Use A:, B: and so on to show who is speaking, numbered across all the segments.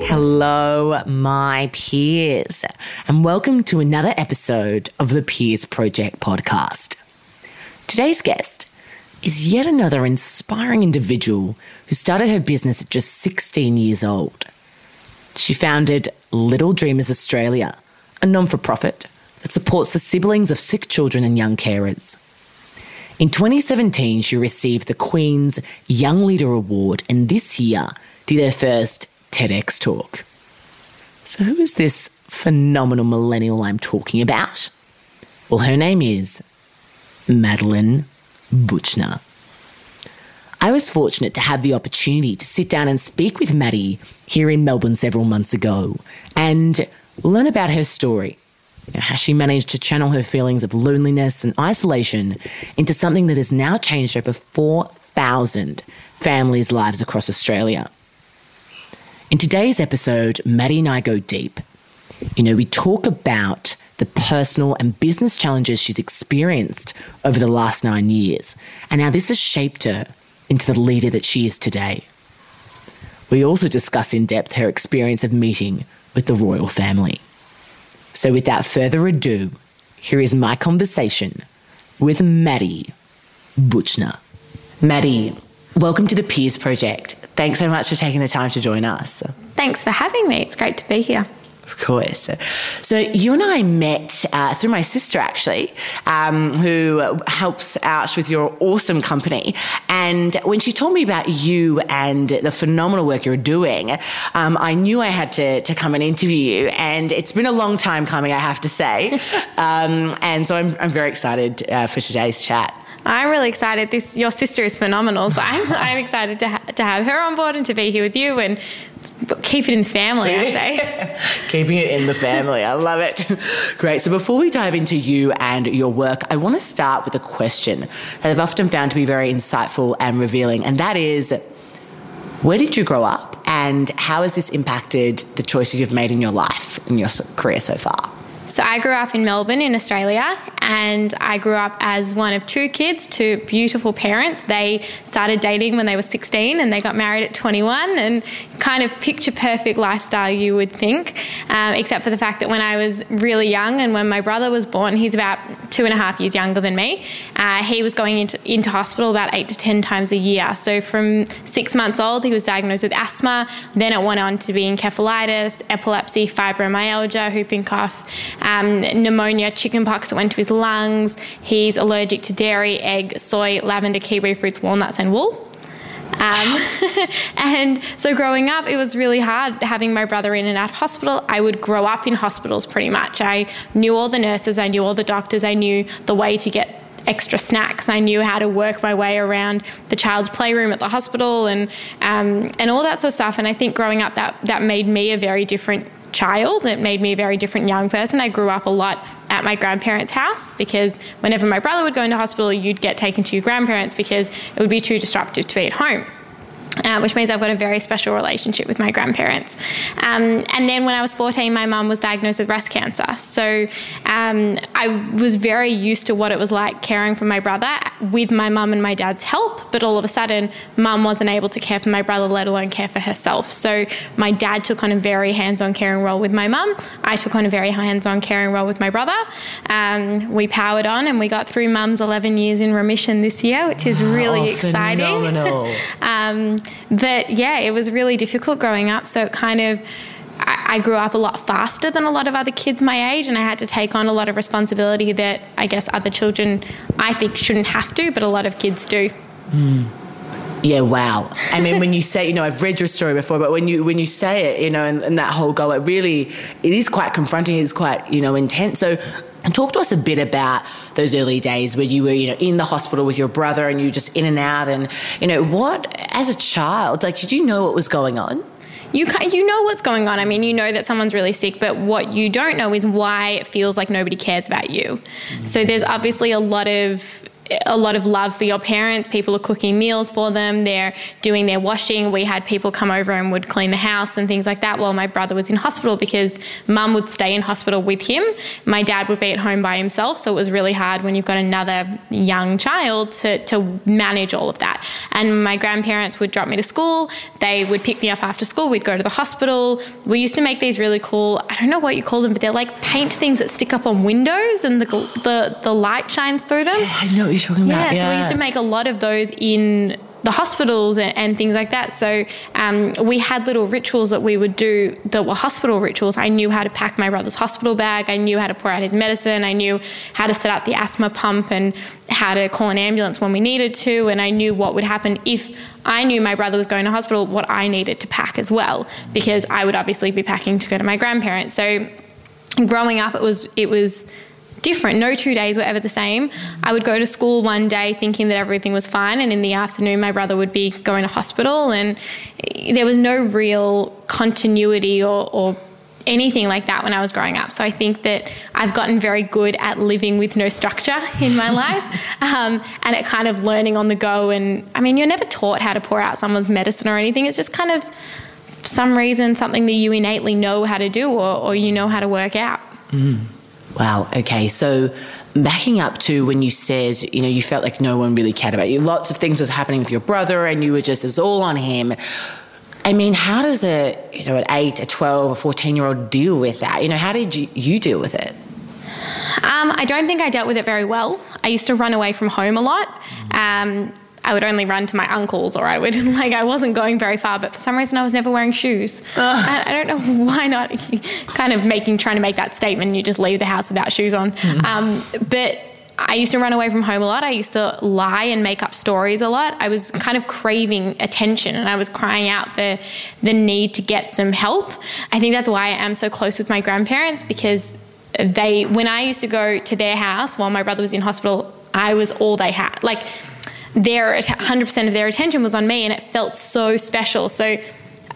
A: Hello, my peers, and welcome to another episode of the Peers Project podcast. Today's guest is yet another inspiring individual who started her business at just 16 years old. She founded Little Dreamers Australia, a non for profit that supports the siblings of sick children and young carers. In 2017, she received the Queen's Young Leader Award, and this year did her first TEDx talk. So, who is this phenomenal millennial I'm talking about? Well, her name is Madeline Buchner. I was fortunate to have the opportunity to sit down and speak with Maddie here in Melbourne several months ago and learn about her story, you know, how she managed to channel her feelings of loneliness and isolation into something that has now changed over 4,000 families' lives across Australia. In today's episode, Maddie and I go deep. You know, we talk about the personal and business challenges she's experienced over the last nine years and how this has shaped her into the leader that she is today. We also discuss in depth her experience of meeting with the royal family. So, without further ado, here is my conversation with Maddie Buchner. Maddie, welcome to the Peers Project. Thanks so much for taking the time to join us.
B: Thanks for having me. It's great to be here.
A: Of course. So you and I met uh, through my sister, actually, um, who helps out with your awesome company. And when she told me about you and the phenomenal work you're doing, um, I knew I had to, to come and interview you. And it's been a long time coming, I have to say. um, and so I'm, I'm very excited uh, for today's chat.
B: I'm really excited. This your sister is phenomenal, so I'm, I'm excited to ha- to have her on board and to be here with you and keep it in the family. I say,
A: keeping it in the family. I love it. Great. So before we dive into you and your work, I want to start with a question that I've often found to be very insightful and revealing, and that is, where did you grow up, and how has this impacted the choices you've made in your life in your career so far?
B: So I grew up in Melbourne in Australia and I grew up as one of two kids to beautiful parents. They started dating when they were 16 and they got married at 21 and kind of picture perfect lifestyle you would think, um, except for the fact that when I was really young and when my brother was born, he's about two and a half years younger than me, uh, he was going into, into hospital about eight to 10 times a year. So from six months old, he was diagnosed with asthma. Then it went on to be encephalitis, epilepsy, fibromyalgia, whooping cough um, pneumonia, chickenpox that went to his lungs. He's allergic to dairy, egg, soy, lavender, kiwi fruits, walnuts, and wool. Um, and so growing up, it was really hard having my brother in and out of hospital. I would grow up in hospitals pretty much. I knew all the nurses, I knew all the doctors, I knew the way to get extra snacks. I knew how to work my way around the child's playroom at the hospital and um, and all that sort of stuff. And I think growing up, that that made me a very different child. It made me a very different young person. I grew up a lot at my grandparents' house because whenever my brother would go into hospital, you'd get taken to your grandparents because it would be too disruptive to be at home. Uh, which means I've got a very special relationship with my grandparents. Um, and then when I was 14, my mum was diagnosed with breast cancer. So um, I was very used to what it was like caring for my brother with my mum and my dad's help, but all of a sudden, mum wasn't able to care for my brother, let alone care for herself. So my dad took on a very hands on caring role with my mum. I took on a very hands on caring role with my brother. Um, we powered on and we got through mum's 11 years in remission this year, which is really
A: oh,
B: exciting.
A: Phenomenal.
B: But yeah, it was really difficult growing up. So it kind of I, I grew up a lot faster than a lot of other kids my age, and I had to take on a lot of responsibility that I guess other children I think shouldn't have to, but a lot of kids do.
A: Mm. Yeah, wow. I mean, when you say, you know, I've read your story before, but when you when you say it, you know, and, and that whole goal, it really it is quite confronting. It's quite you know intense. So talk to us a bit about those early days where you were, you know, in the hospital with your brother and you just in and out, and you know, what as a child, like, did you know what was going on?
B: You you know what's going on. I mean, you know that someone's really sick, but what you don't know is why it feels like nobody cares about you. So there's obviously a lot of a lot of love for your parents. People are cooking meals for them. They're doing their washing. We had people come over and would clean the house and things like that while my brother was in hospital because mum would stay in hospital with him. My dad would be at home by himself. So it was really hard when you've got another young child to, to manage all of that. And my grandparents would drop me to school. They would pick me up after school. We'd go to the hospital. We used to make these really cool, I don't know what you call them, but they're like paint things that stick up on windows and the, the, the light shines through them.
A: I know you're talking
B: yeah,
A: about.
B: Yeah, so we used to make a lot of those in the hospitals and, and things like that. So um, we had little rituals that we would do that were hospital rituals. I knew how to pack my brother's hospital bag. I knew how to pour out his medicine. I knew how to set up the asthma pump and how to call an ambulance when we needed to. And I knew what would happen if I knew my brother was going to hospital, what I needed to pack as well, because I would obviously be packing to go to my grandparents. So growing up, it was it was different. No two days were ever the same. I would go to school one day thinking that everything was fine, and in the afternoon, my brother would be going to hospital, and there was no real continuity or, or anything like that when I was growing up. So I think that I've gotten very good at living with no structure in my life um, and at kind of learning on the go. And I mean, you're never taught how to pour out someone's medicine or anything. It's just kind of some reason something that you innately know how to do or, or you know how to work out.
A: Mm. Wow. Okay. So backing up to when you said, you know, you felt like no one really cared about you. Lots of things was happening with your brother and you were just, it was all on him. I mean, how does a, you know, an eight, a 12, a 14 year old deal with that? You know, how did you, you deal with it?
B: Um, I don't think I dealt with it very well. I used to run away from home a lot. Um, I would only run to my uncle's or I would like I wasn't going very far, but for some reason I was never wearing shoes. I, I, don't know why not. kind of making trying to make that statement, you just leave the house without shoes on. Mm. Um, but I used to run away from home a lot. I used to lie and make up stories a lot. I was kind of craving attention and I was crying out for the need to get some help. I think that's why I am so close with my grandparents because they, when I used to go to their house while my brother was in hospital, I was all they had. Like, their 100% of their attention was on me and it felt so special. So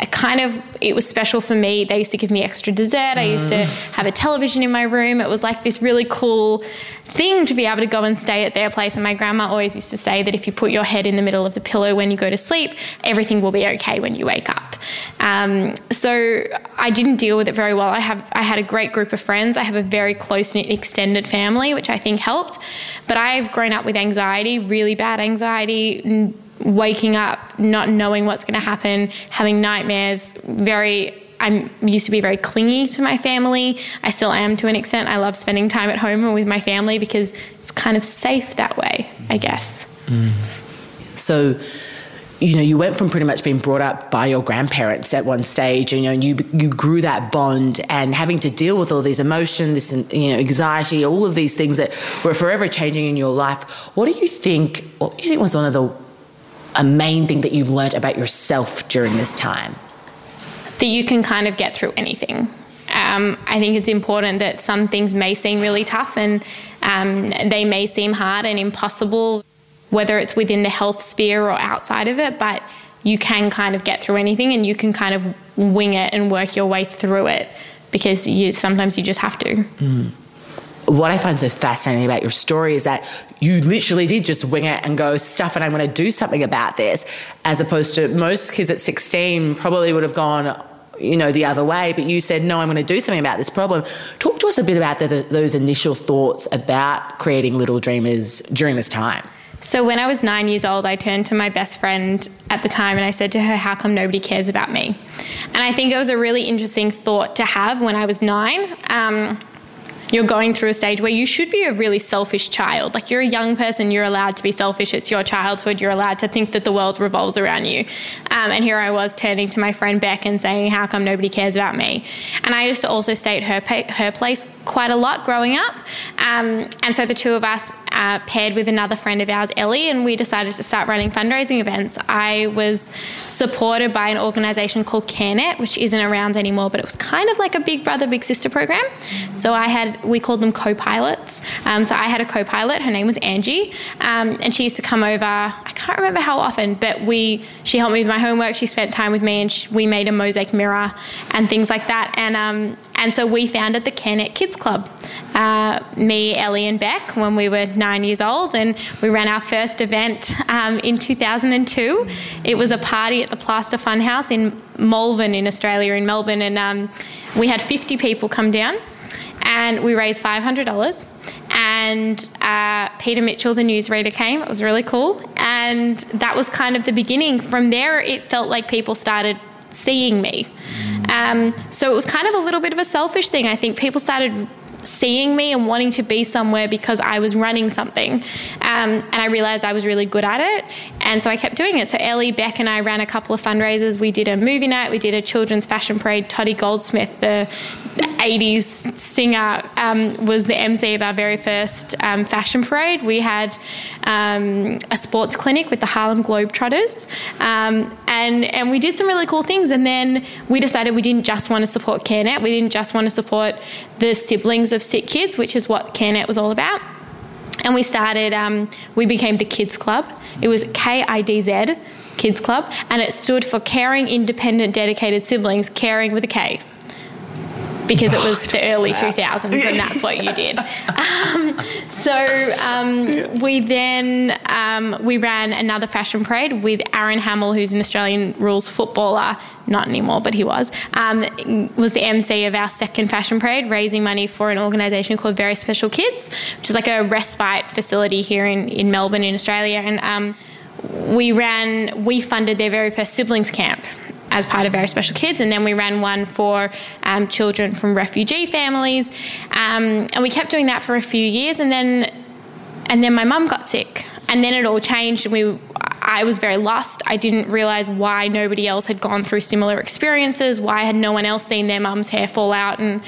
B: I kind of, it was special for me. They used to give me extra dessert. I used to mm. have a television in my room. It was like this really cool thing to be able to go and stay at their place. And my grandma always used to say that if you put your head in the middle of the pillow when you go to sleep, everything will be okay when you wake up. Um, so I didn't deal with it very well. I have I had a great group of friends. I have a very close knit extended family, which I think helped. But I've grown up with anxiety, really bad anxiety. Waking up, not knowing what's going to happen, having nightmares, very I'm used to be very clingy to my family. I still am to an extent. I love spending time at home and with my family because it's kind of safe that way, I guess. Mm.
A: So, you know, you went from pretty much being brought up by your grandparents at one stage, and you know, you you grew that bond, and having to deal with all these emotions, this you know, anxiety, all of these things that were forever changing in your life. What do you think? What do you think was one of the a main thing that you learned about yourself during this time?
B: that you can kind of get through anything. Um, I think it's important that some things may seem really tough and um, they may seem hard and impossible, whether it's within the health sphere or outside of it, but you can kind of get through anything and you can kind of wing it and work your way through it because you sometimes you just have to. Mm.
A: What I find so fascinating about your story is that you literally did just wing it and go stuff and I'm going to do something about this as opposed to most kids at 16 probably would have gone you know, the other way, but you said, no, I'm going to do something about this problem. Talk to us a bit about the, the, those initial thoughts about creating Little Dreamers during this time.
B: So, when I was nine years old, I turned to my best friend at the time and I said to her, How come nobody cares about me? And I think it was a really interesting thought to have when I was nine. Um, you're going through a stage where you should be a really selfish child. Like you're a young person, you're allowed to be selfish. It's your childhood. You're allowed to think that the world revolves around you. Um, and here I was turning to my friend Beck and saying, "How come nobody cares about me?" And I used to also stay at her her place quite a lot growing up. Um, and so the two of us uh, paired with another friend of ours, Ellie, and we decided to start running fundraising events. I was supported by an organisation called CareNet, which isn't around anymore, but it was kind of like a big brother, big sister program. So I had, we called them co-pilots. Um, so I had a co-pilot. Her name was Angie, um, and she used to come over. I can't remember how often, but we, she helped me with my homework. She spent time with me, and she, we made a mosaic mirror and things like that. And um, and so we founded the CareNet Kids Club. Uh, me, Ellie, and Beck when we were nine years old, and we ran our first event um, in 2002. It was a party at the Plaster Funhouse in Malvern, in Australia, in Melbourne, and um, we had 50 people come down, and we raised $500 and uh, Peter Mitchell, the newsreader, came. It was really cool. And that was kind of the beginning. From there, it felt like people started seeing me. Um, so it was kind of a little bit of a selfish thing. I think people started seeing me and wanting to be somewhere because I was running something. Um, and I realized I was really good at it. And so I kept doing it. So Ellie, Beck, and I ran a couple of fundraisers. We did a movie night, we did a children's fashion parade. Tottie Goldsmith, the 80s singer, um, was the MC of our very first um, fashion parade. We had um, a sports clinic with the Harlem Globetrotters. Um, and, and we did some really cool things. And then we decided we didn't just want to support CareNet, we didn't just want to support the siblings of sick kids, which is what CareNet was all about. And we started, um, we became the Kids Club. It was K I D Z, Kids Club, and it stood for Caring Independent Dedicated Siblings, caring with a K because it was the early 2000s and that's what you did. Um, so um, we then um, we ran another fashion parade with Aaron Hamill, who's an Australian rules footballer, not anymore, but he was, um, was the MC of our second fashion parade, raising money for an organisation called Very Special Kids, which is like a respite facility here in, in Melbourne in Australia. And um, we ran, we funded their very first siblings camp as part of Very Special Kids, and then we ran one for um, children from refugee families, um, and we kept doing that for a few years, and then and then my mum got sick, and then it all changed, and we. I was very lost. I didn't realize why nobody else had gone through similar experiences. Why had no one else seen their mum's hair fall out, and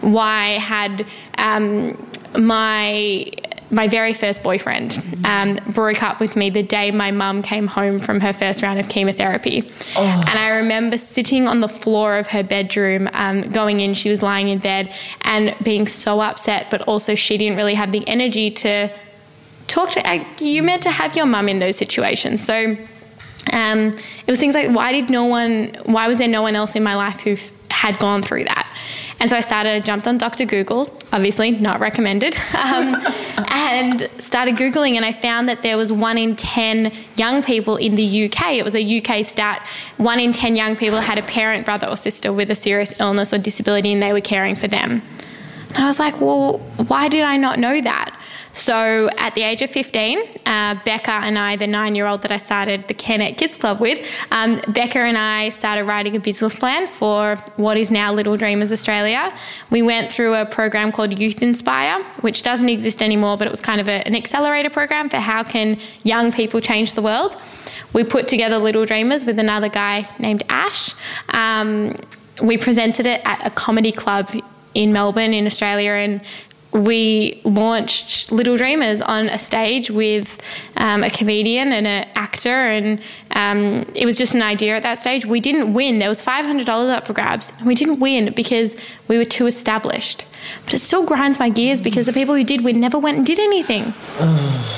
B: why had um, my my very first boyfriend um, broke up with me the day my mum came home from her first round of chemotherapy. Oh. And I remember sitting on the floor of her bedroom, um, going in, she was lying in bed, and being so upset, but also she didn't really have the energy to talk to. You meant to have your mum in those situations. So um, it was things like, why did no one, why was there no one else in my life who had gone through that? And so I started, I jumped on Dr. Google, obviously not recommended, um, and started Googling. And I found that there was one in 10 young people in the UK. It was a UK stat. One in 10 young people had a parent, brother, or sister with a serious illness or disability, and they were caring for them. And I was like, well, why did I not know that? So at the age of 15, uh, Becca and I, the nine year old that I started the CareNet Kids Club with, um, Becca and I started writing a business plan for what is now Little Dreamers Australia. We went through a program called Youth Inspire, which doesn't exist anymore, but it was kind of a, an accelerator program for how can young people change the world. We put together Little Dreamers with another guy named Ash. Um, we presented it at a comedy club in Melbourne, in Australia, and we launched Little Dreamers on a stage with um, a comedian and an actor, and um, it was just an idea at that stage. We didn't win. There was five hundred dollars up for grabs. And we didn't win because we were too established. But it still grinds my gears because the people who did win never went and did anything.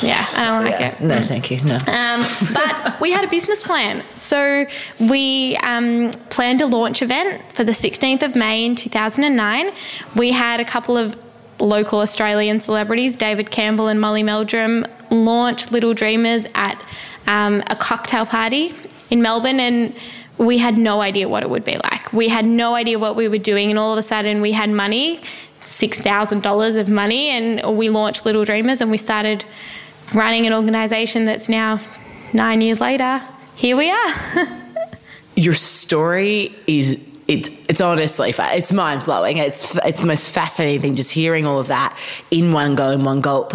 B: yeah, I don't like yeah. it.
A: No, thank you. No.
B: Um, but we had a business plan, so we um, planned a launch event for the 16th of May in 2009. We had a couple of local Australian celebrities, David Campbell and Molly Meldrum, launched Little Dreamers at um, a cocktail party in Melbourne, and we had no idea what it would be like. We had no idea what we were doing, and all of a sudden we had money, $6,000 of money, and we launched Little Dreamers, and we started running an organisation that's now nine years later. Here we are.
A: Your story is it, it's honestly it's mind blowing. It's it's the most fascinating thing just hearing all of that in one go in one gulp.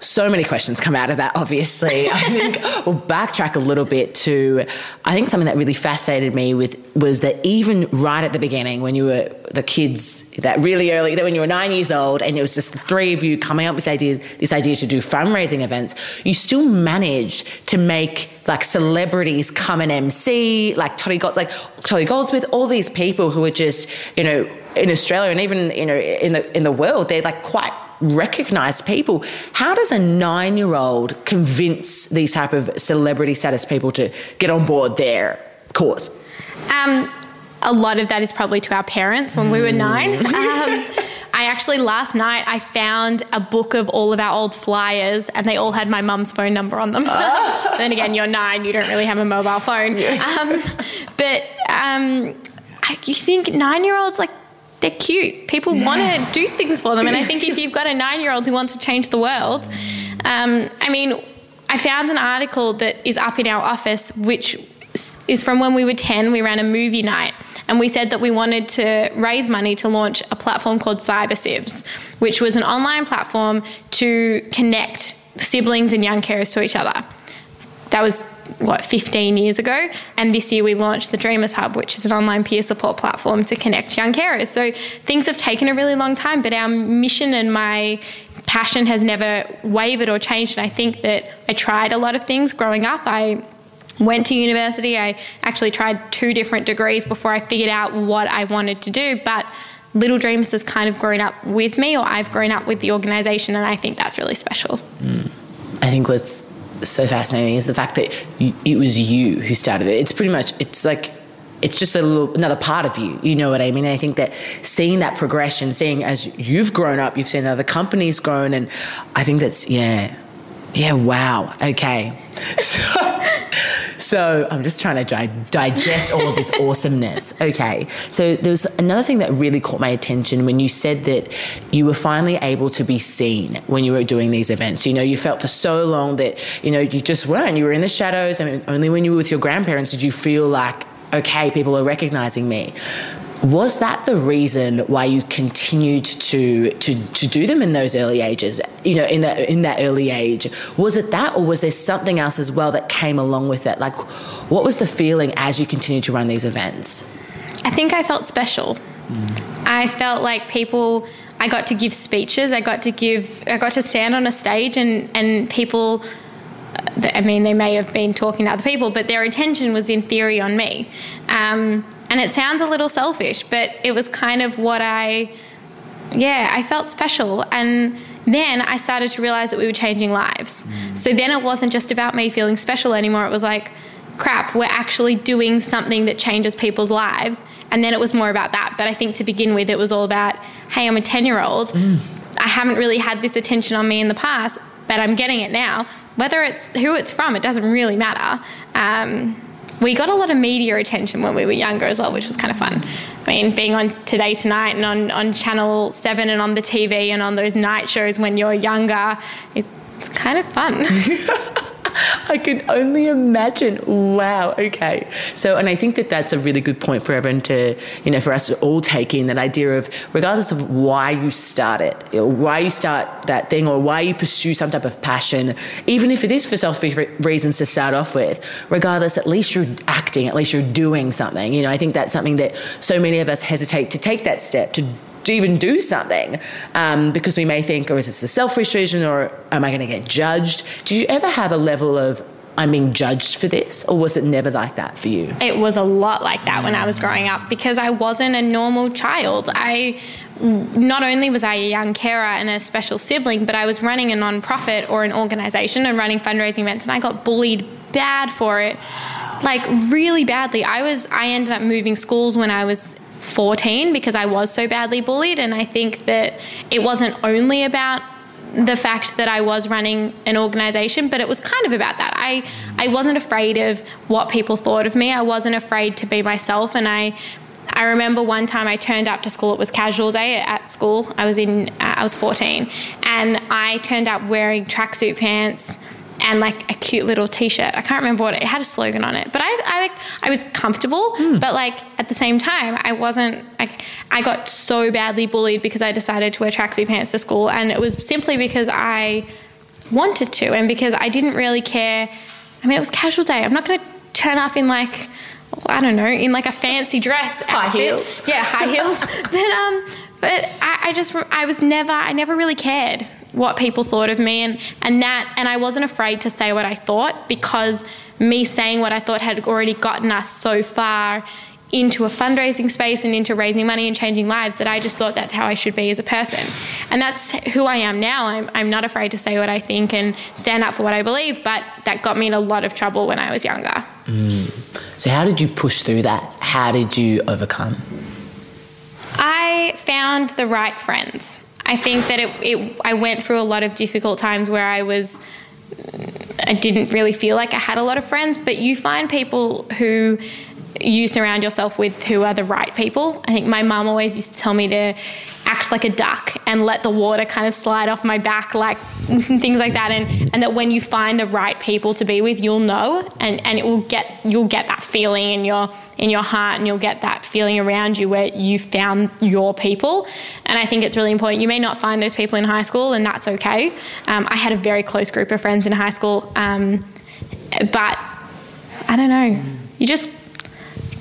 A: So many questions come out of that. Obviously, I think we'll backtrack a little bit to I think something that really fascinated me with was that even right at the beginning when you were the kids that really early that when you were nine years old and it was just the three of you coming up with ideas this idea to do fundraising events, you still managed to make like celebrities come and MC like Tottie got like Tottie Goldsmith, all these people who are just you know in Australia and even you know in the in the world, they're like quite recognized people. How does a nine year old convince these type of celebrity status people to get on board their cause?
B: Um, a lot of that is probably to our parents when we were nine. Um, I actually last night I found a book of all of our old flyers, and they all had my mum's phone number on them. Ah. then again, you're nine; you don't really have a mobile phone. Yeah. Um, but um, I, you think nine-year-olds like they're cute. People yeah. want to do things for them, and I think if you've got a nine-year-old who wants to change the world, um, I mean, I found an article that is up in our office, which is from when we were 10. We ran a movie night and we said that we wanted to raise money to launch a platform called CyberSibs, which was an online platform to connect siblings and young carers to each other. That was what 15 years ago and this year we launched the dreamers hub which is an online peer support platform to connect young carers so things have taken a really long time but our mission and my passion has never wavered or changed and i think that i tried a lot of things growing up i went to university. I actually tried two different degrees before I figured out what I wanted to do. But Little Dreams has kind of grown up with me, or I've grown up with the organization, and I think that's really special.
A: Mm. I think what's so fascinating is the fact that it was you who started it. It's pretty much, it's like, it's just a little another part of you. You know what I mean? I think that seeing that progression, seeing as you've grown up, you've seen other companies grown, and I think that's yeah, yeah. Wow. Okay. So, so I'm just trying to di- digest all of this awesomeness. Okay. So there was another thing that really caught my attention when you said that you were finally able to be seen when you were doing these events. You know, you felt for so long that, you know, you just weren't. You were in the shadows. I mean, only when you were with your grandparents did you feel like, okay, people are recognizing me. Was that the reason why you continued to, to, to do them in those early ages? You know, in that in that early age, was it that, or was there something else as well that came along with it? Like, what was the feeling as you continued to run these events?
B: I think I felt special. Mm. I felt like people. I got to give speeches. I got to give. I got to stand on a stage, and and people. I mean, they may have been talking to other people, but their attention was in theory on me. Um, and it sounds a little selfish, but it was kind of what I, yeah, I felt special. And then I started to realize that we were changing lives. Mm. So then it wasn't just about me feeling special anymore. It was like, crap, we're actually doing something that changes people's lives. And then it was more about that. But I think to begin with, it was all about, hey, I'm a 10 year old. Mm. I haven't really had this attention on me in the past, but I'm getting it now. Whether it's who it's from, it doesn't really matter. Um, we got a lot of media attention when we were younger as well, which was kind of fun. I mean, being on Today Tonight and on, on Channel 7 and on the TV and on those night shows when you're younger, it's kind of fun.
A: I can only imagine. Wow. Okay. So, and I think that that's a really good point for everyone to, you know, for us to all take in that idea of, regardless of why you start it, know, why you start that thing, or why you pursue some type of passion, even if it is for selfish reasons to start off with, regardless, at least you're acting, at least you're doing something. You know, I think that's something that so many of us hesitate to take that step to to even do something um, because we may think, or oh, is this a selfish reason, or am I going to get judged? Did you ever have a level of I'm being judged for this, or was it never like that for you?
B: It was a lot like that when I was growing up because I wasn't a normal child. I not only was I a young carer and a special sibling, but I was running a non-profit or an organization and running fundraising events, and I got bullied bad for it like really badly. I was I ended up moving schools when I was 14 because I was so badly bullied. And I think that it wasn't only about the fact that I was running an organization, but it was kind of about that. I, I wasn't afraid of what people thought of me. I wasn't afraid to be myself. And I, I remember one time I turned up to school. It was casual day at school. I was in, I was 14, and I turned up wearing tracksuit pants and like a cute little t-shirt. I can't remember what it, it had a slogan on it, but I, I like I was comfortable, mm. but like at the same time, I wasn't like I got so badly bullied because I decided to wear tracksuit pants to school, and it was simply because I wanted to, and because I didn't really care. I mean, it was casual day. I'm not going to turn up in like I don't know, in like a fancy dress,
A: high heels.
B: Yeah, high heels. but um, but I, I just I was never I never really cared what people thought of me and and that and I wasn't afraid to say what I thought because me saying what I thought had already gotten us so far into a fundraising space and into raising money and changing lives that I just thought that's how I should be as a person. And that's who I am now. I'm, I'm not afraid to say what I think and stand up for what I believe, but that got me in a lot of trouble when I was younger.
A: Mm. So, how did you push through that? How did you overcome?
B: I found the right friends. I think that it, it, I went through a lot of difficult times where I was, I didn't really feel like I had a lot of friends, but you find people who you surround yourself with who are the right people. I think my mum always used to tell me to act like a duck and let the water kind of slide off my back, like things like that. And, and that when you find the right people to be with, you'll know and, and it will get you'll get that feeling in your in your heart and you'll get that feeling around you where you found your people. And I think it's really important. You may not find those people in high school and that's okay. Um, I had a very close group of friends in high school. Um, but I don't know. You just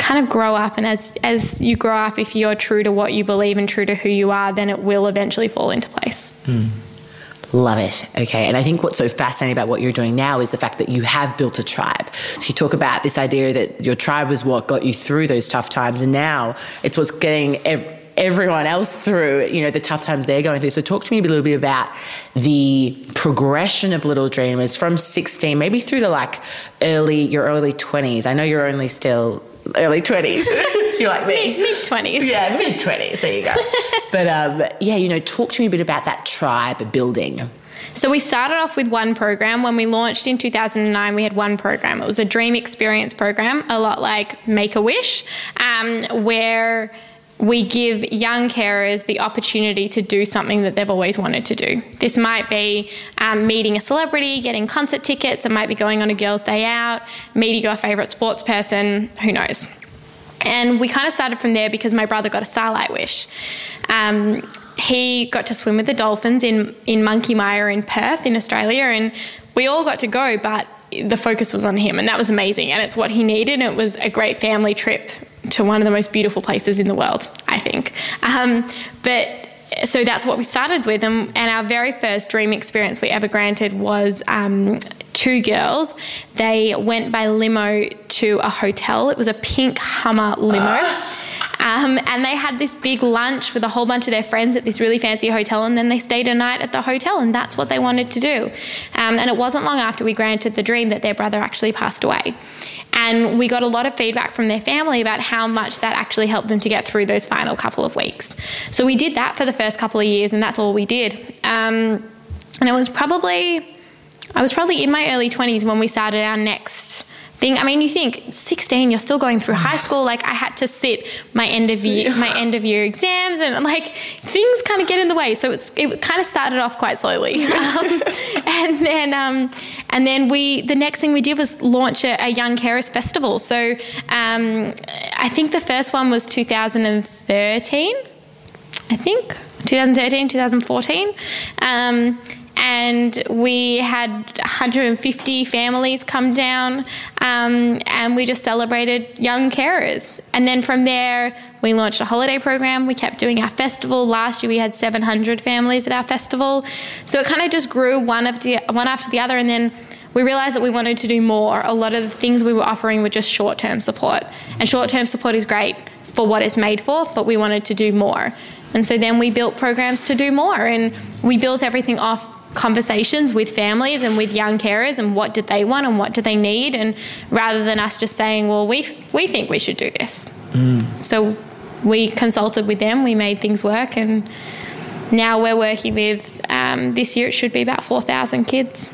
B: kind of grow up and as as you grow up if you're true to what you believe and true to who you are then it will eventually fall into place
A: mm. Love it. Okay. And I think what's so fascinating about what you're doing now is the fact that you have built a tribe. So you talk about this idea that your tribe was what got you through those tough times. And now it's what's getting ev- everyone else through, you know, the tough times they're going through. So talk to me a little bit about the progression of Little Dreamers from 16, maybe through to like early, your early 20s. I know you're only still early 20s. You're like me.
B: Mid 20s.
A: Yeah, mid 20s. There you go. but um, yeah, you know, talk to me a bit about that tribe building.
B: So we started off with one program. When we launched in 2009, we had one program. It was a dream experience program, a lot like Make a Wish, um, where we give young carers the opportunity to do something that they've always wanted to do. This might be um, meeting a celebrity, getting concert tickets, it might be going on a girls' day out, meeting your favourite sports person, who knows. And we kind of started from there because my brother got a starlight wish. Um, he got to swim with the dolphins in, in Monkey Mia in Perth, in Australia, and we all got to go, but the focus was on him, and that was amazing. And it's what he needed. And it was a great family trip to one of the most beautiful places in the world, I think. Um, but so that's what we started with, and, and, our very first dream experience we ever granted was um, two girls. They went by limo to a hotel. It was a pink Hummer limo. Um, and they had this big lunch with a whole bunch of their friends at this really fancy hotel, and then they stayed a night at the hotel, and that's what they wanted to do. Um, and it wasn't long after we granted the dream that their brother actually passed away. And we got a lot of feedback from their family about how much that actually helped them to get through those final couple of weeks. So we did that for the first couple of years, and that's all we did. Um, and it was probably, I was probably in my early 20s when we started our next thing. I mean, you think 16, you're still going through high school. Like I had to sit my end of year, my end of year exams, and like things kind of get in the way. So it's it kind of started off quite slowly, um, and then um, and then we the next thing we did was launch a, a Young Carers Festival. So um, I think the first one was 2013. I think 2013, 2014. Um, and we had 150 families come down um, and we just celebrated young carers. And then from there we launched a holiday program. We kept doing our festival. Last year we had 700 families at our festival. So it kind of just grew one, the, one after the other. And then we realized that we wanted to do more. A lot of the things we were offering were just short-term support. And short-term support is great for what it's made for but we wanted to do more. And so then we built programs to do more. And we built everything off conversations with families and with young carers and what did they want and what do they need and rather than us just saying well we we think we should do this mm. so we consulted with them we made things work and now we're working with um, this year it should be about 4000 kids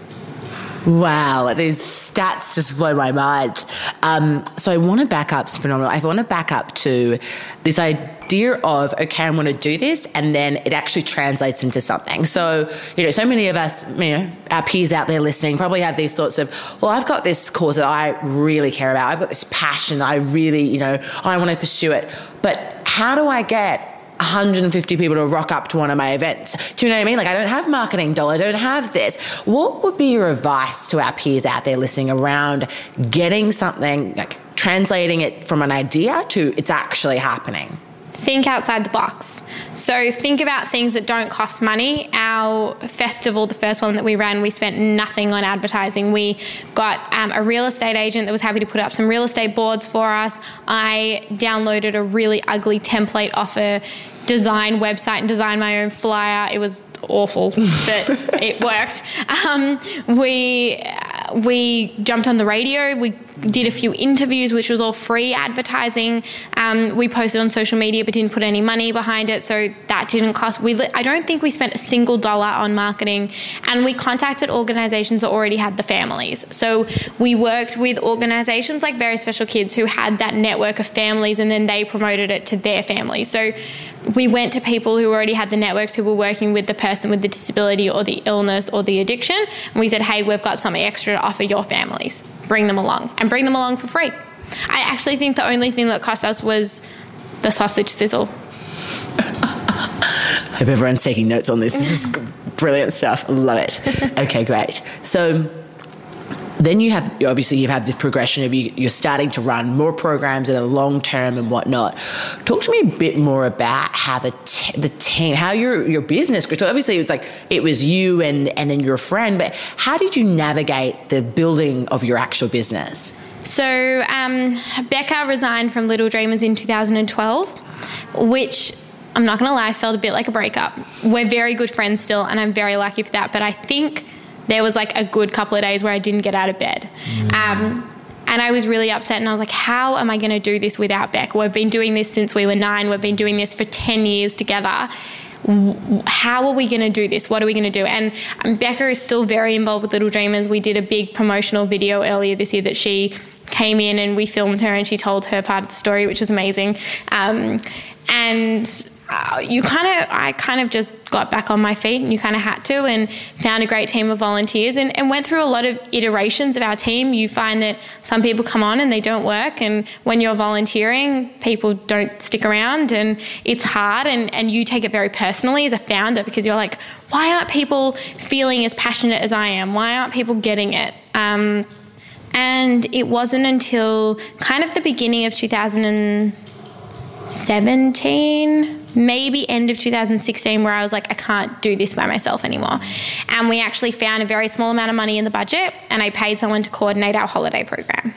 A: Wow, these stats just blow my mind. Um, so I want to back up, it's phenomenal. I want to back up to this idea of, okay, I want to do this, and then it actually translates into something. So, you know, so many of us, you know, our peers out there listening probably have these thoughts of, well, I've got this cause that I really care about. I've got this passion that I really, you know, I want to pursue it. But how do I get 150 people to rock up to one of my events. Do you know what I mean? Like, I don't have marketing dollars, I don't have this. What would be your advice to our peers out there listening around getting something, like translating it from an idea to it's actually happening?
B: Think outside the box. So think about things that don't cost money. Our festival, the first one that we ran, we spent nothing on advertising. We got um, a real estate agent that was happy to put up some real estate boards for us. I downloaded a really ugly template off a design website and design my own flyer. It was awful, but it worked. Um, we we jumped on the radio. We did a few interviews, which was all free advertising. Um, we posted on social media, but didn't put any money behind it, so that didn't cost. We I don't think we spent a single dollar on marketing, and we contacted organisations that already had the families. So we worked with organisations like Very Special Kids who had that network of families, and then they promoted it to their families. So we went to people who already had the networks who were working with the person with the disability or the illness or the addiction. And we said, hey, we've got something extra to offer your families. Bring them along and bring them along for free. I actually think the only thing that cost us was the sausage sizzle.
A: Hope everyone's taking notes on this. This is brilliant stuff. Love it. Okay, great. So, then you have obviously you have this progression of you, you're starting to run more programs in a long term and whatnot. Talk to me a bit more about how the the team, how your your business grew. So obviously it was like it was you and and then your friend, but how did you navigate the building of your actual business?
B: So um, Becca resigned from Little Dreamers in 2012, which I'm not going to lie, felt a bit like a breakup. We're very good friends still, and I'm very lucky for that. But I think there was like a good couple of days where I didn't get out of bed. Mm. Um, and I was really upset and I was like, how am I going to do this without Beck? We've been doing this since we were nine, we've been doing this for 10 years together. How are we going to do this? What are we going to do? And um, Becca is still very involved with Little Dreamers. We did a big promotional video earlier this year that she came in and we filmed her and she told her part of the story, which was amazing. Um, and you kind of, I kind of just got back on my feet and you kind of had to and found a great team of volunteers and, and went through a lot of iterations of our team. You find that some people come on and they don't work. And when you're volunteering, people don't stick around and it's hard. And, and you take it very personally as a founder because you're like, why aren't people feeling as passionate as I am? Why aren't people getting it? Um, and it wasn't until kind of the beginning of 2017 maybe end of 2016 where I was like, I can't do this by myself anymore. And we actually found a very small amount of money in the budget and I paid someone to coordinate our holiday program.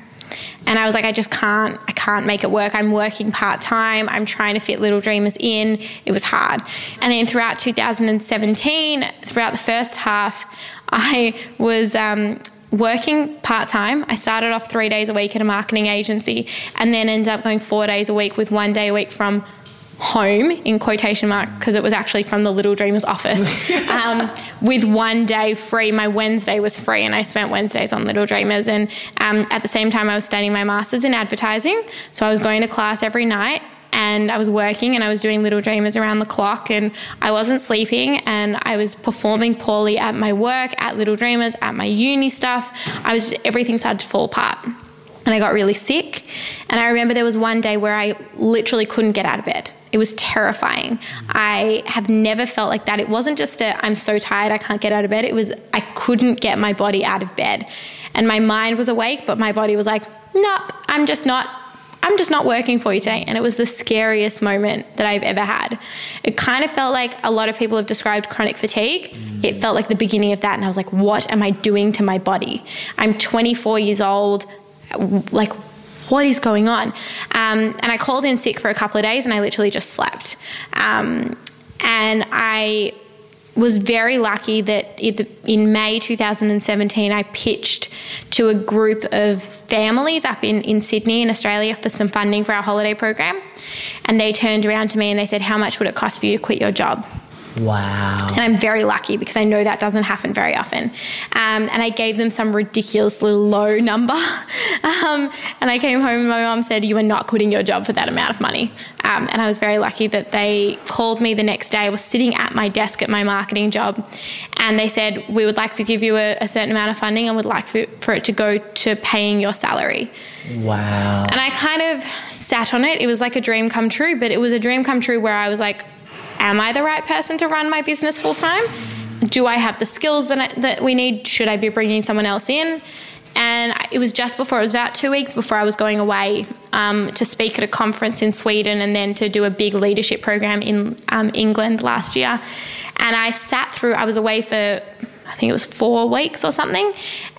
B: And I was like, I just can't, I can't make it work. I'm working part time. I'm trying to fit Little Dreamers in. It was hard. And then throughout 2017, throughout the first half, I was um, working part time. I started off three days a week at a marketing agency and then ended up going four days a week with one day a week from home in quotation mark because it was actually from the Little Dreamers office um, with one day free. My Wednesday was free, and I spent Wednesdays on Little Dreamers. And um, at the same time, I was studying my master's in advertising, so I was going to class every night. And I was working and I was doing Little Dreamers around the clock, and I wasn't sleeping. And I was performing poorly at my work, at Little Dreamers, at my uni stuff. I was everything started to fall apart and I got really sick. And I remember there was one day where I literally couldn't get out of bed. It was terrifying. I have never felt like that. It wasn't just a I'm so tired I can't get out of bed. It was I couldn't get my body out of bed. And my mind was awake, but my body was like, "Nope, I'm just not I'm just not working for you today." And it was the scariest moment that I've ever had. It kind of felt like a lot of people have described chronic fatigue. It felt like the beginning of that and I was like, "What am I doing to my body? I'm 24 years old. Like what is going on? Um, and I called in sick for a couple of days and I literally just slept. Um, and I was very lucky that in May 2017, I pitched to a group of families up in, in Sydney, in Australia, for some funding for our holiday program. And they turned around to me and they said, How much would it cost for you to quit your job?
A: Wow.
B: And I'm very lucky because I know that doesn't happen very often. Um, and I gave them some ridiculously low number. um, and I came home and my mom said, You are not quitting your job for that amount of money. Um, and I was very lucky that they called me the next day. I was sitting at my desk at my marketing job. And they said, We would like to give you a, a certain amount of funding and would like for, for it to go to paying your salary.
A: Wow.
B: And I kind of sat on it. It was like a dream come true, but it was a dream come true where I was like, am I the right person to run my business full time? Do I have the skills that, I, that we need? Should I be bringing someone else in? And it was just before, it was about two weeks before I was going away um, to speak at a conference in Sweden and then to do a big leadership program in um, England last year. And I sat through, I was away for, I think it was four weeks or something.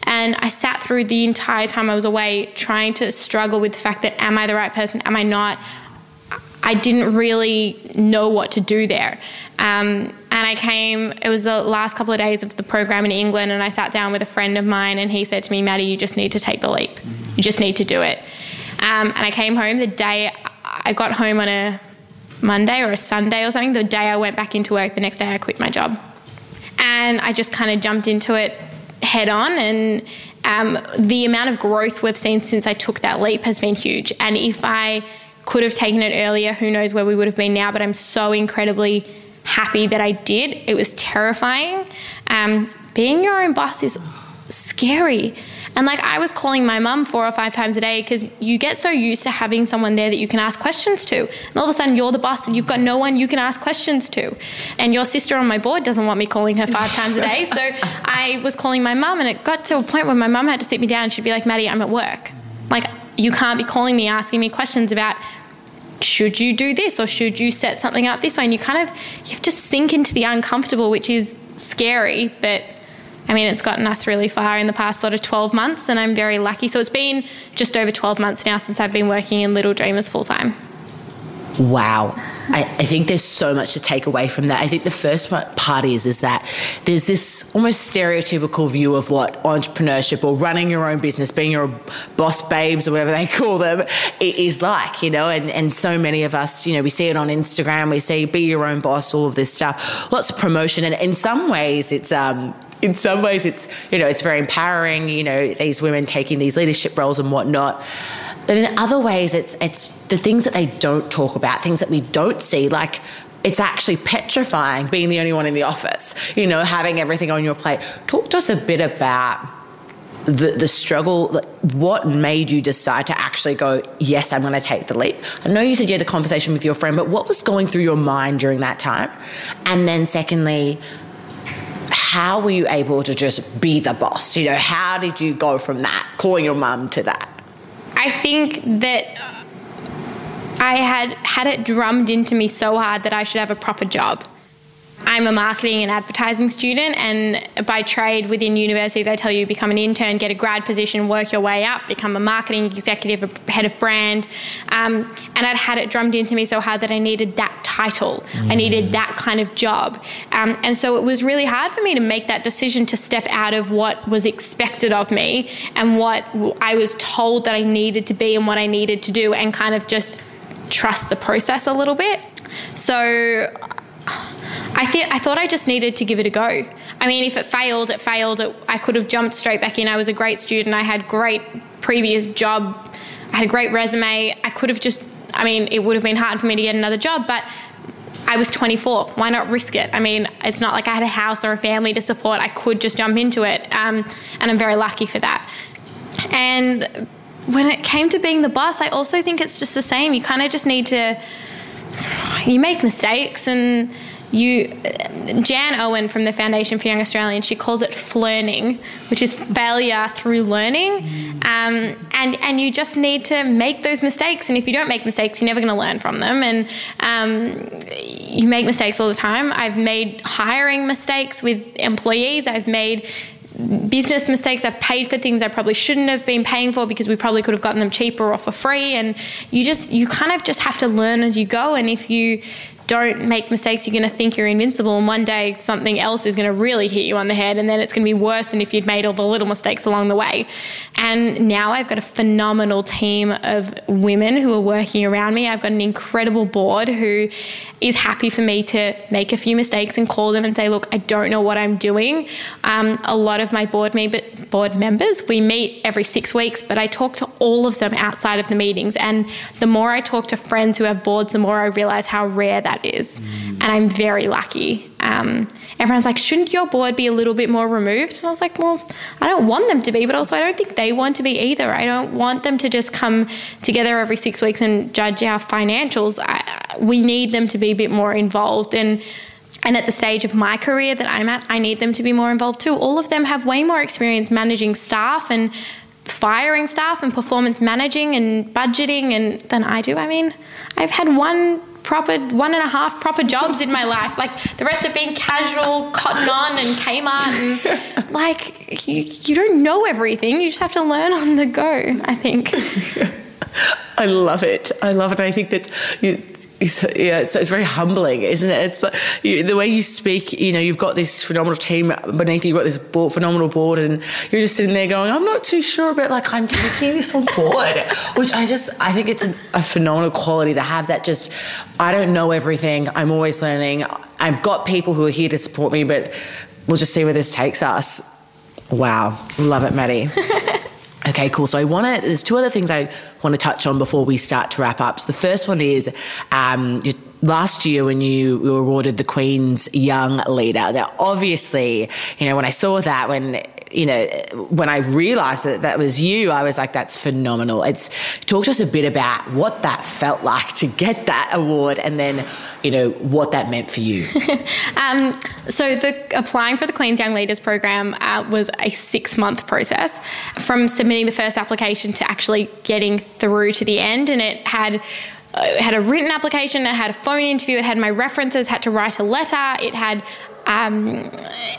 B: And I sat through the entire time I was away trying to struggle with the fact that, am I the right person? Am I not? I didn't really know what to do there. Um, and I came, it was the last couple of days of the program in England, and I sat down with a friend of mine, and he said to me, Maddie, you just need to take the leap. You just need to do it. Um, and I came home the day I got home on a Monday or a Sunday or something. The day I went back into work, the next day I quit my job. And I just kind of jumped into it head on and um, the amount of growth we've seen since I took that leap has been huge. And if I could have taken it earlier, who knows where we would have been now, but I'm so incredibly happy that I did. It was terrifying. Um, being your own boss is scary. And like I was calling my mum four or five times a day because you get so used to having someone there that you can ask questions to. And all of a sudden you're the boss and you've got no one you can ask questions to. And your sister on my board doesn't want me calling her five times a day. So I was calling my mum and it got to a point where my mum had to sit me down and she'd be like, Maddie, I'm at work. Like you can't be calling me asking me questions about should you do this or should you set something up this way and you kind of you have to sink into the uncomfortable which is scary but I mean, it's gotten us really far in the past sort of 12 months, and I'm very lucky. So it's been just over 12 months now since I've been working in Little Dreamers full time.
A: Wow. I, I, think there's so much to take away from that. I think the first part is is that there's this almost stereotypical view of what entrepreneurship or running your own business, being your boss babes or whatever they call them, is like, you know, and, and so many of us, you know, we see it on Instagram, we see be your own boss, all of this stuff, lots of promotion. And in some ways it's um in some ways it's you know, it's very empowering, you know, these women taking these leadership roles and whatnot. But in other ways, it's it's the things that they don't talk about, things that we don't see, like it's actually petrifying being the only one in the office, you know, having everything on your plate. Talk to us a bit about the, the struggle, what made you decide to actually go, yes, I'm going to take the leap? I know you said you had the conversation with your friend, but what was going through your mind during that time? And then, secondly, how were you able to just be the boss? You know, how did you go from that, calling your mum, to that?
B: I think that I had had it drummed into me so hard that I should have a proper job. I'm a marketing and advertising student, and by trade within university, they tell you become an intern, get a grad position, work your way up, become a marketing executive, a head of brand. Um, and I'd had it drummed into me so hard that I needed that title, mm. I needed that kind of job. Um, and so it was really hard for me to make that decision to step out of what was expected of me and what I was told that I needed to be and what I needed to do, and kind of just trust the process a little bit. So I th- I thought I just needed to give it a go. I mean, if it failed, it failed. It, I could have jumped straight back in. I was a great student. I had great previous job. I had a great resume. I could have just. I mean, it would have been hard for me to get another job, but I was 24. Why not risk it? I mean, it's not like I had a house or a family to support. I could just jump into it, um, and I'm very lucky for that. And when it came to being the boss, I also think it's just the same. You kind of just need to. You make mistakes and you Jan Owen from the Foundation for Young Australians she calls it flearning which is failure through learning um, and and you just need to make those mistakes and if you don't make mistakes you're never going to learn from them and um, you make mistakes all the time I've made hiring mistakes with employees I've made business mistakes. I've paid for things I probably shouldn't have been paying for because we probably could have gotten them cheaper or for free. And you just, you kind of just have to learn as you go. And if you don't make mistakes. You're going to think you're invincible, and one day something else is going to really hit you on the head, and then it's going to be worse than if you'd made all the little mistakes along the way. And now I've got a phenomenal team of women who are working around me. I've got an incredible board who is happy for me to make a few mistakes and call them and say, look, I don't know what I'm doing. Um, a lot of my board, me- board members, we meet every six weeks, but I talk to all of them outside of the meetings. And the more I talk to friends who have boards, the more I realize how rare that is. Mm. And I'm very lucky. Um, everyone's like, shouldn't your board be a little bit more removed? And I was like, well, I don't want them to be, but also I don't think they want to be either. I don't want them to just come together every six weeks and judge our financials. I, we need them to be a bit more involved. And and at the stage of my career that I'm at, I need them to be more involved too. All of them have way more experience managing staff and firing staff and performance managing and budgeting and than I do. I mean, I've had one proper one and a half proper jobs in my life. Like the rest have been casual, cotton on and Kmart and like you, you don't know everything. You just have to learn on the go, I think.
A: I love it. I love it. I think that you, yeah, it's, it's very humbling, isn't it? It's like you, the way you speak. You know, you've got this phenomenal team beneath you. You've got this board, phenomenal board, and you're just sitting there going, "I'm not too sure, but like I'm taking this on board." Which I just, I think it's a, a phenomenal quality to have. That just, I don't know everything. I'm always learning. I've got people who are here to support me, but we'll just see where this takes us. Wow, love it, Maddie. Okay, cool. So I want to. There's two other things I want to touch on before we start to wrap up. So the first one is um, last year when you were awarded the Queen's Young Leader. Now, obviously, you know when I saw that when you know, when I realized that that was you, I was like, that's phenomenal. It's talk to us a bit about what that felt like to get that award and then you know, what that meant for you.
B: um, so the applying for the Queen's Young Leaders Program uh, was a six month process from submitting the first application to actually getting through to the end, and it had. Uh, it had a written application, it had a phone interview, it had my references, had to write a letter, it had um,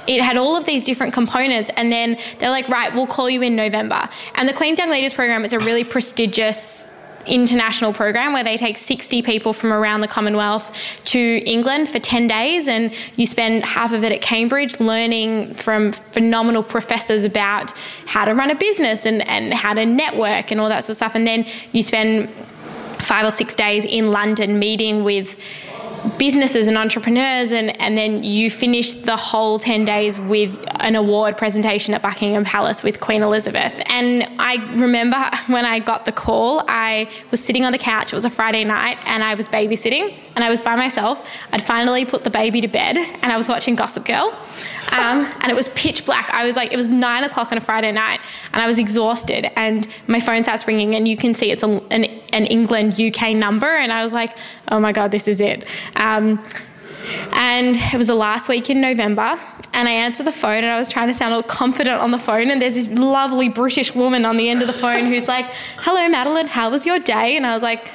B: it had all of these different components. And then they're like, right, we'll call you in November. And the Queen's Young Leaders Program is a really prestigious international program where they take 60 people from around the Commonwealth to England for 10 days and you spend half of it at Cambridge learning from phenomenal professors about how to run a business and, and how to network and all that sort of stuff. And then you spend five or six days in London meeting with businesses and entrepreneurs and, and then you finish the whole 10 days with an award presentation at Buckingham Palace with Queen Elizabeth. And I remember when I got the call, I was sitting on the couch, it was a Friday night, and I was babysitting and I was by myself. I'd finally put the baby to bed and I was watching Gossip Girl. Um, and it was pitch black. I was like, it was nine o'clock on a Friday night and I was exhausted and my phone starts ringing and you can see it's a, an, an England UK number. And I was like, oh my God, this is it. Um, and it was the last week in November, and I answered the phone, and I was trying to sound all confident on the phone. And there's this lovely British woman on the end of the phone who's like, "Hello, Madeline, how was your day?" And I was like,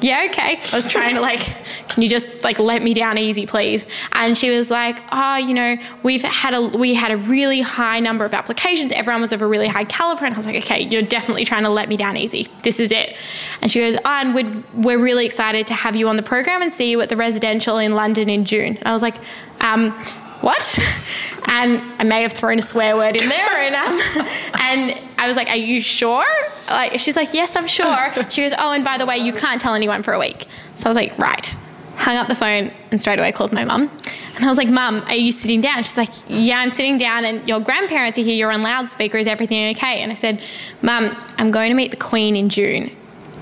B: yeah, okay. I was trying to like, can you just like let me down easy, please? And she was like, oh, you know, we've had a we had a really high number of applications. Everyone was of a really high caliber, and I was like, okay, you're definitely trying to let me down easy. This is it. And she goes, oh, and we'd, we're really excited to have you on the program and see you at the residential in London in June. And I was like, um, what? And I may have thrown a swear word in there. And, um, and I was like, are you sure? Like, she's like, yes, I'm sure. She goes, oh, and by the way, you can't tell anyone for a week. So I was like, right. Hung up the phone and straight away called my mum. And I was like, Mum, are you sitting down? She's like, Yeah, I'm sitting down, and your grandparents are here. You're on loudspeaker. Is everything okay? And I said, Mum, I'm going to meet the Queen in June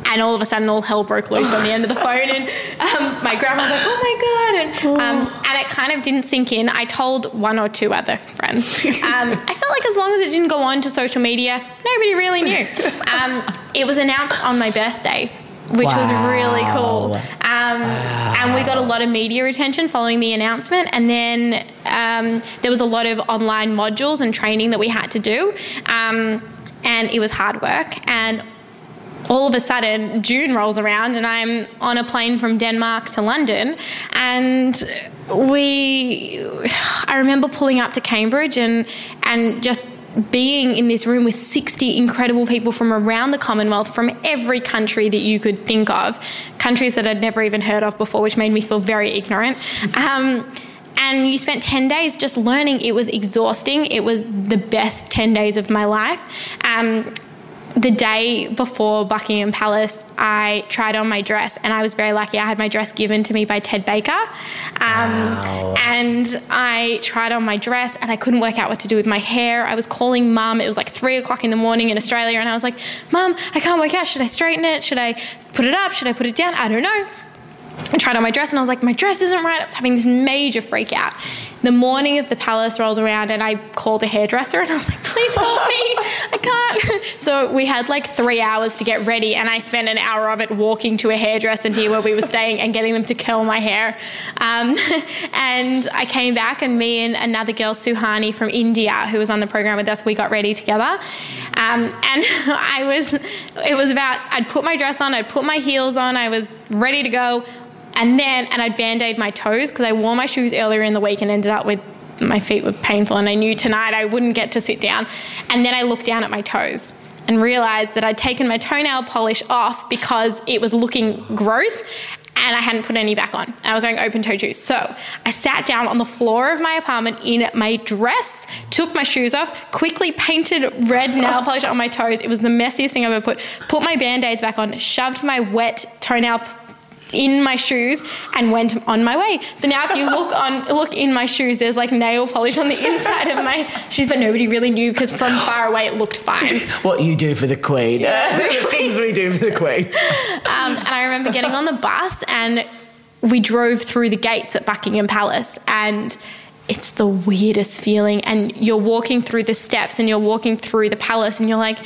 B: and all of a sudden all hell broke loose on the end of the phone and um, my grandma was like oh my god and, um, and it kind of didn't sink in i told one or two other friends um, i felt like as long as it didn't go on to social media nobody really knew um, it was announced on my birthday which wow. was really cool. Um, wow. And we got a lot of media attention following the announcement. And then um, there was a lot of online modules and training that we had to do. Um, and it was hard work. And all of a sudden June rolls around and I'm on a plane from Denmark to London and we I remember pulling up to Cambridge and and just being in this room with 60 incredible people from around the Commonwealth, from every country that you could think of, countries that I'd never even heard of before, which made me feel very ignorant. Um, and you spent 10 days just learning. It was exhausting. It was the best 10 days of my life. Um, the day before Buckingham Palace, I tried on my dress, and I was very lucky. I had my dress given to me by Ted Baker. Um, wow. And I tried on my dress, and I couldn't work out what to do with my hair. I was calling mum. It was like three o'clock in the morning in Australia, and I was like, Mum, I can't work out. Should I straighten it? Should I put it up? Should I put it down? I don't know. I tried on my dress and I was like, my dress isn't right. I was having this major freak out. The morning of the palace rolled around and I called a hairdresser and I was like, please help me. I can't. So we had like three hours to get ready and I spent an hour of it walking to a hairdresser near where we were staying and getting them to curl my hair. Um, and I came back and me and another girl, Suhani from India, who was on the program with us, we got ready together. Um, and I was, it was about, I'd put my dress on, I'd put my heels on, I was ready to go and then, and I'd band aid my toes because I wore my shoes earlier in the week and ended up with my feet were painful. And I knew tonight I wouldn't get to sit down. And then I looked down at my toes and realized that I'd taken my toenail polish off because it was looking gross and I hadn't put any back on. I was wearing open toe shoes. So I sat down on the floor of my apartment in my dress, took my shoes off, quickly painted red nail polish on my toes. It was the messiest thing I've ever put. Put my band aids back on, shoved my wet toenail in my shoes and went on my way. So now if you look on look in my shoes, there's like nail polish on the inside of my shoes, but nobody really knew because from far away it looked fine.
A: What you do for the Queen. the things we do for the Queen.
B: Um, and I remember getting on the bus and we drove through the gates at Buckingham Palace and it's the weirdest feeling and you're walking through the steps and you're walking through the palace and you're like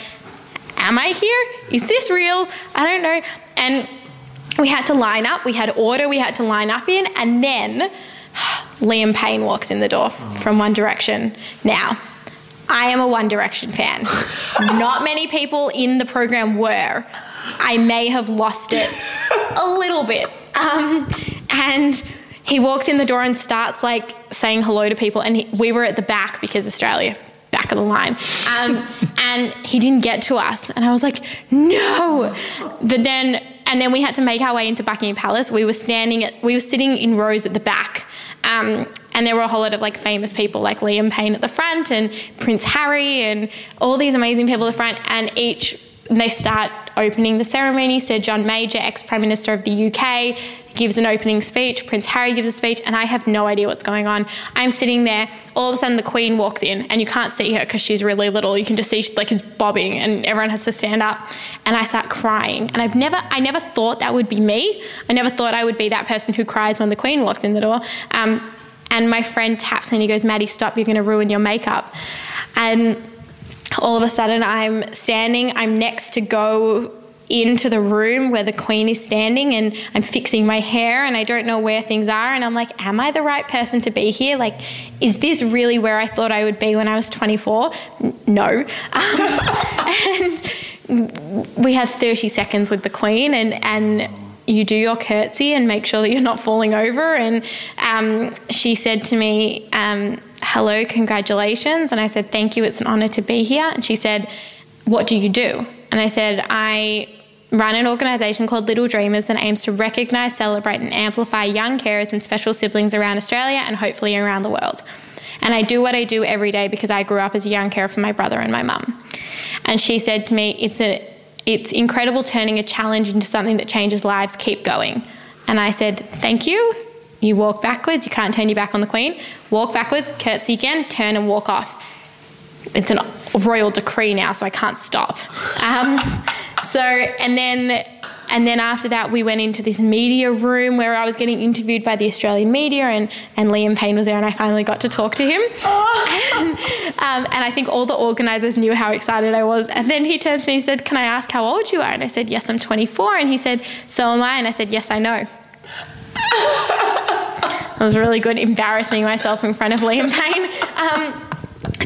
B: am I here? Is this real? I don't know. And we had to line up, we had order we had to line up in, and then Liam Payne walks in the door from One Direction. Now, I am a One Direction fan. Not many people in the program were. I may have lost it a little bit. Um, and he walks in the door and starts like saying hello to people. And he, we were at the back because Australia, back of the line. Um, and he didn't get to us. And I was like, no. But then and then we had to make our way into Buckingham Palace. We were standing at, we were sitting in rows at the back. Um, and there were a whole lot of like famous people like Liam Payne at the front and Prince Harry and all these amazing people at the front. And each, they start opening the ceremony. Sir John Major, ex Prime Minister of the UK, gives an opening speech. Prince Harry gives a speech, and I have no idea what's going on. I'm sitting there. All of a sudden, the Queen walks in, and you can't see her because she's really little. You can just see she's like it's bobbing, and everyone has to stand up. And I start crying. And I've never, I never thought that would be me. I never thought I would be that person who cries when the Queen walks in the door. Um, and my friend taps me and he goes, "Maddie, stop! You're going to ruin your makeup." And all of a sudden, I'm standing. I'm next to go into the room where the queen is standing and I'm fixing my hair and I don't know where things are. And I'm like, am I the right person to be here? Like, is this really where I thought I would be when I was 24? No. Um, and we had 30 seconds with the queen and, and you do your curtsy and make sure that you're not falling over. And um, she said to me, um, hello, congratulations. And I said, thank you, it's an honor to be here. And she said, what do you do? And I said, I run an organisation called Little Dreamers that aims to recognise, celebrate, and amplify young carers and special siblings around Australia and hopefully around the world. And I do what I do every day because I grew up as a young carer for my brother and my mum. And she said to me, It's a it's incredible turning a challenge into something that changes lives. Keep going. And I said, Thank you. You walk backwards, you can't turn your back on the Queen. Walk backwards, curtsy again, turn and walk off. It's a royal decree now, so I can't stop. Um, so, and then and then after that, we went into this media room where I was getting interviewed by the Australian media, and, and Liam Payne was there, and I finally got to talk to him. Oh. and, um, and I think all the organisers knew how excited I was. And then he turned to me and said, Can I ask how old you are? And I said, Yes, I'm 24. And he said, So am I. And I said, Yes, I know. I was really good embarrassing myself in front of Liam Payne. Um,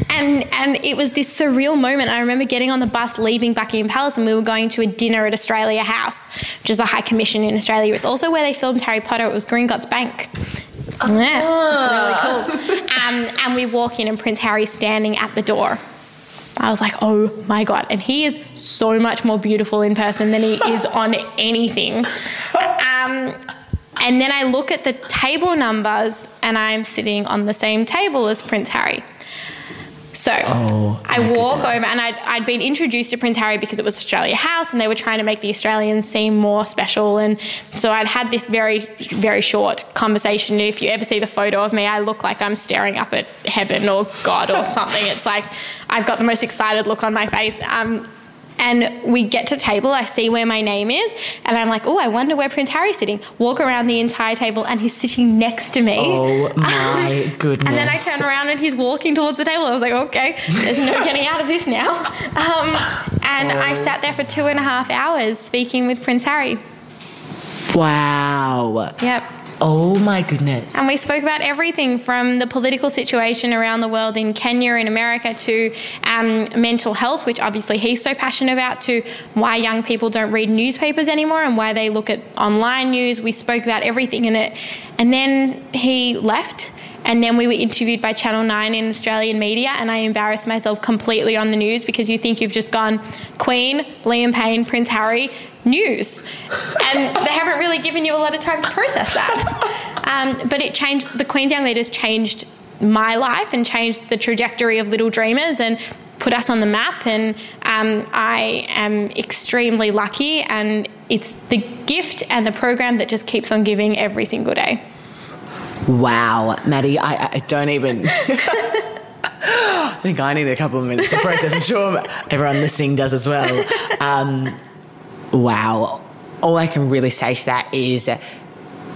B: and and it was this surreal moment. I remember getting on the bus leaving Buckingham Palace and we were going to a dinner at Australia House, which is the high commission in Australia. It's also where they filmed Harry Potter. It was Gringotts Bank. Yeah, it's really cool. Um, and we walk in and Prince Harry's standing at the door. I was like, oh my God. And he is so much more beautiful in person than he is on anything. Um, and then I look at the table numbers and I'm sitting on the same table as Prince Harry. So
A: Oh,
B: I walk
A: goodness.
B: over and I'd, I'd been introduced to Prince Harry because it was Australia House and they were trying to make the Australians seem more special. And so I'd had this very, very short conversation. And if you ever see the photo of me, I look like I'm staring up at heaven or God or something. It's like I've got the most excited look on my face. Um, and we get to table, I see where my name is, and I'm like, oh, I wonder where Prince Harry's sitting. Walk around the entire table, and he's sitting next to me.
A: Oh my goodness.
B: And then I turn around and he's walking towards the table. I was like, okay, there's no getting out of this now. Um, and I sat there for two and a half hours speaking with Prince Harry.
A: Wow.
B: Yep.
A: Oh my goodness.
B: And we spoke about everything from the political situation around the world in Kenya and America to um, mental health, which obviously he's so passionate about, to why young people don't read newspapers anymore and why they look at online news. We spoke about everything in it. And then he left. And then we were interviewed by Channel 9 in Australian media, and I embarrassed myself completely on the news because you think you've just gone Queen, Liam Payne, Prince Harry, news. And they haven't really given you a lot of time to process that. Um, but it changed, the Queen's Young Leaders changed my life and changed the trajectory of Little Dreamers and put us on the map. And um, I am extremely lucky, and it's the gift and the program that just keeps on giving every single day.
A: Wow, Maddie, I, I don't even. I think I need a couple of minutes to process. I'm sure everyone listening does as well. Um, wow. All I can really say to that is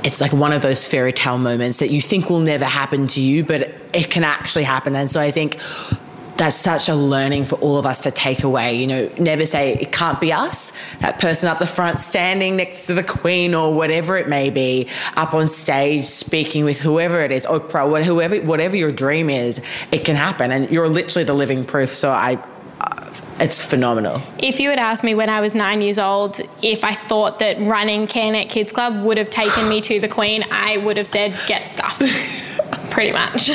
A: it's like one of those fairy tale moments that you think will never happen to you, but it can actually happen. And so I think that's such a learning for all of us to take away. You know, never say it can't be us, that person up the front standing next to the Queen or whatever it may be, up on stage speaking with whoever it is, Oprah, what- whoever, whatever your dream is, it can happen. And you're literally the living proof. So I, it's phenomenal.
B: If you had asked me when I was nine years old if I thought that running CareNet Kids Club would have taken me to the Queen, I would have said, get stuff. Pretty much.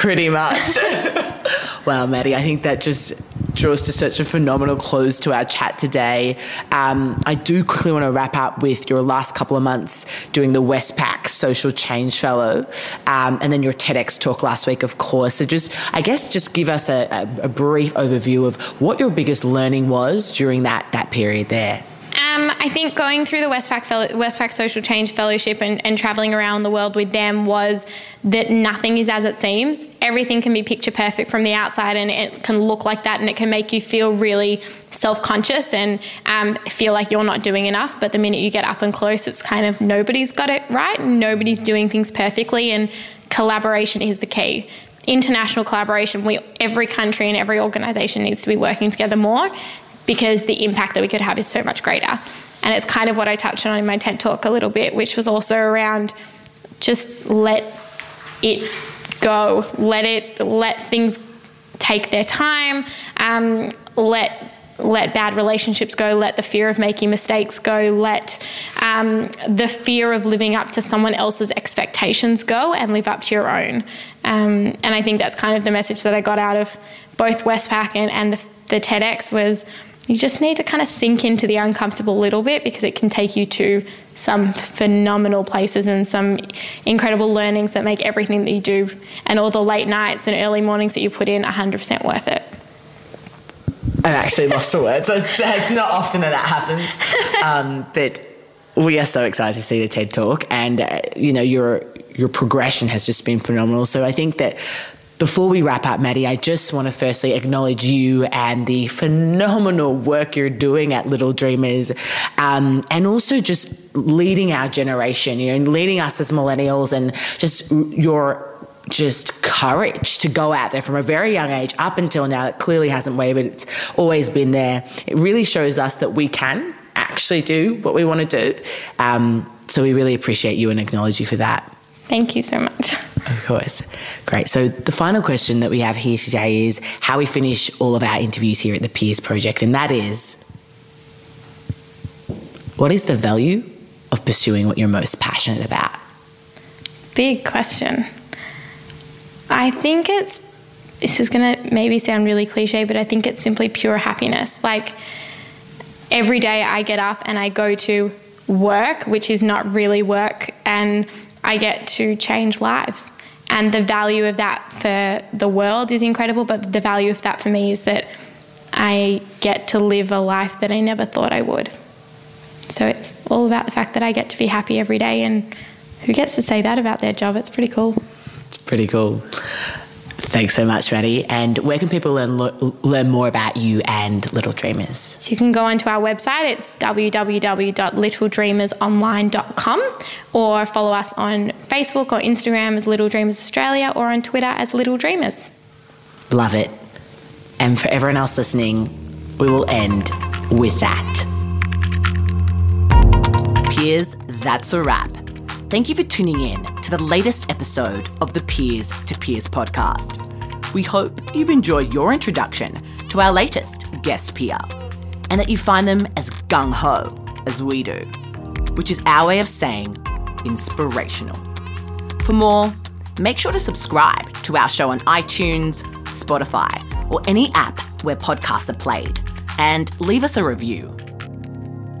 A: Pretty much. wow, Maddie, I think that just draws to such a phenomenal close to our chat today. Um, I do quickly want to wrap up with your last couple of months doing the Westpac Social Change Fellow, um, and then your TEDx talk last week, of course. So, just I guess just give us a, a, a brief overview of what your biggest learning was during that that period there.
B: Um, I think going through the Westpac, Fellow, Westpac Social Change Fellowship and, and traveling around the world with them was that nothing is as it seems. Everything can be picture perfect from the outside and it can look like that and it can make you feel really self conscious and um, feel like you're not doing enough. But the minute you get up and close, it's kind of nobody's got it right and nobody's doing things perfectly. And collaboration is the key international collaboration. We every country and every organisation needs to be working together more because the impact that we could have is so much greater. And it's kind of what I touched on in my TED talk a little bit, which was also around just let it go, let it let things take their time, um, let let bad relationships go, let the fear of making mistakes go, let um, the fear of living up to someone else's expectations go and live up to your own. Um, and I think that's kind of the message that I got out of both Westpac and, and the, the TEDx was you just need to kind of sink into the uncomfortable little bit because it can take you to some phenomenal places and some incredible learnings that make everything that you do and all the late nights and early mornings that you put in 100% worth it.
A: I've actually lost the words. It's, it's not often that that happens. Um, but we are so excited to see the TED Talk, and uh, you know your your progression has just been phenomenal. So I think that. Before we wrap up, Maddie, I just want to firstly acknowledge you and the phenomenal work you're doing at Little Dreamers, um, and also just leading our generation, you know, leading us as millennials, and just your just courage to go out there from a very young age up until now. It clearly hasn't wavered, it's always been there. It really shows us that we can actually do what we want to do. Um, so we really appreciate you and acknowledge you for that.
B: Thank you so much.
A: Of course. Great. So the final question that we have here today is how we finish all of our interviews here at the Peers Project, and that is what is the value of pursuing what you're most passionate about?
B: Big question. I think it's this is going to maybe sound really cliche, but I think it's simply pure happiness. Like every day I get up and I go to work, which is not really work, and I get to change lives. And the value of that for the world is incredible, but the value of that for me is that I get to live a life that I never thought I would. So it's all about the fact that I get to be happy every day, and who gets to say that about their job? It's pretty cool.
A: It's pretty cool. Thanks so much, Maddie. And where can people learn, learn more about you and Little Dreamers?
B: So you can go onto our website. It's www.littledreamersonline.com or follow us on Facebook or Instagram as Little Dreamers Australia or on Twitter as Little Dreamers.
A: Love it. And for everyone else listening, we will end with that. Peers, that's a wrap. Thank you for tuning in to the latest episode of the Peers to Peers podcast. We hope you've enjoyed your introduction to our latest guest peer and that you find them as gung ho as we do, which is our way of saying inspirational. For more, make sure to subscribe to our show on iTunes, Spotify, or any app where podcasts are played, and leave us a review.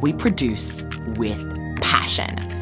A: We produce with passion,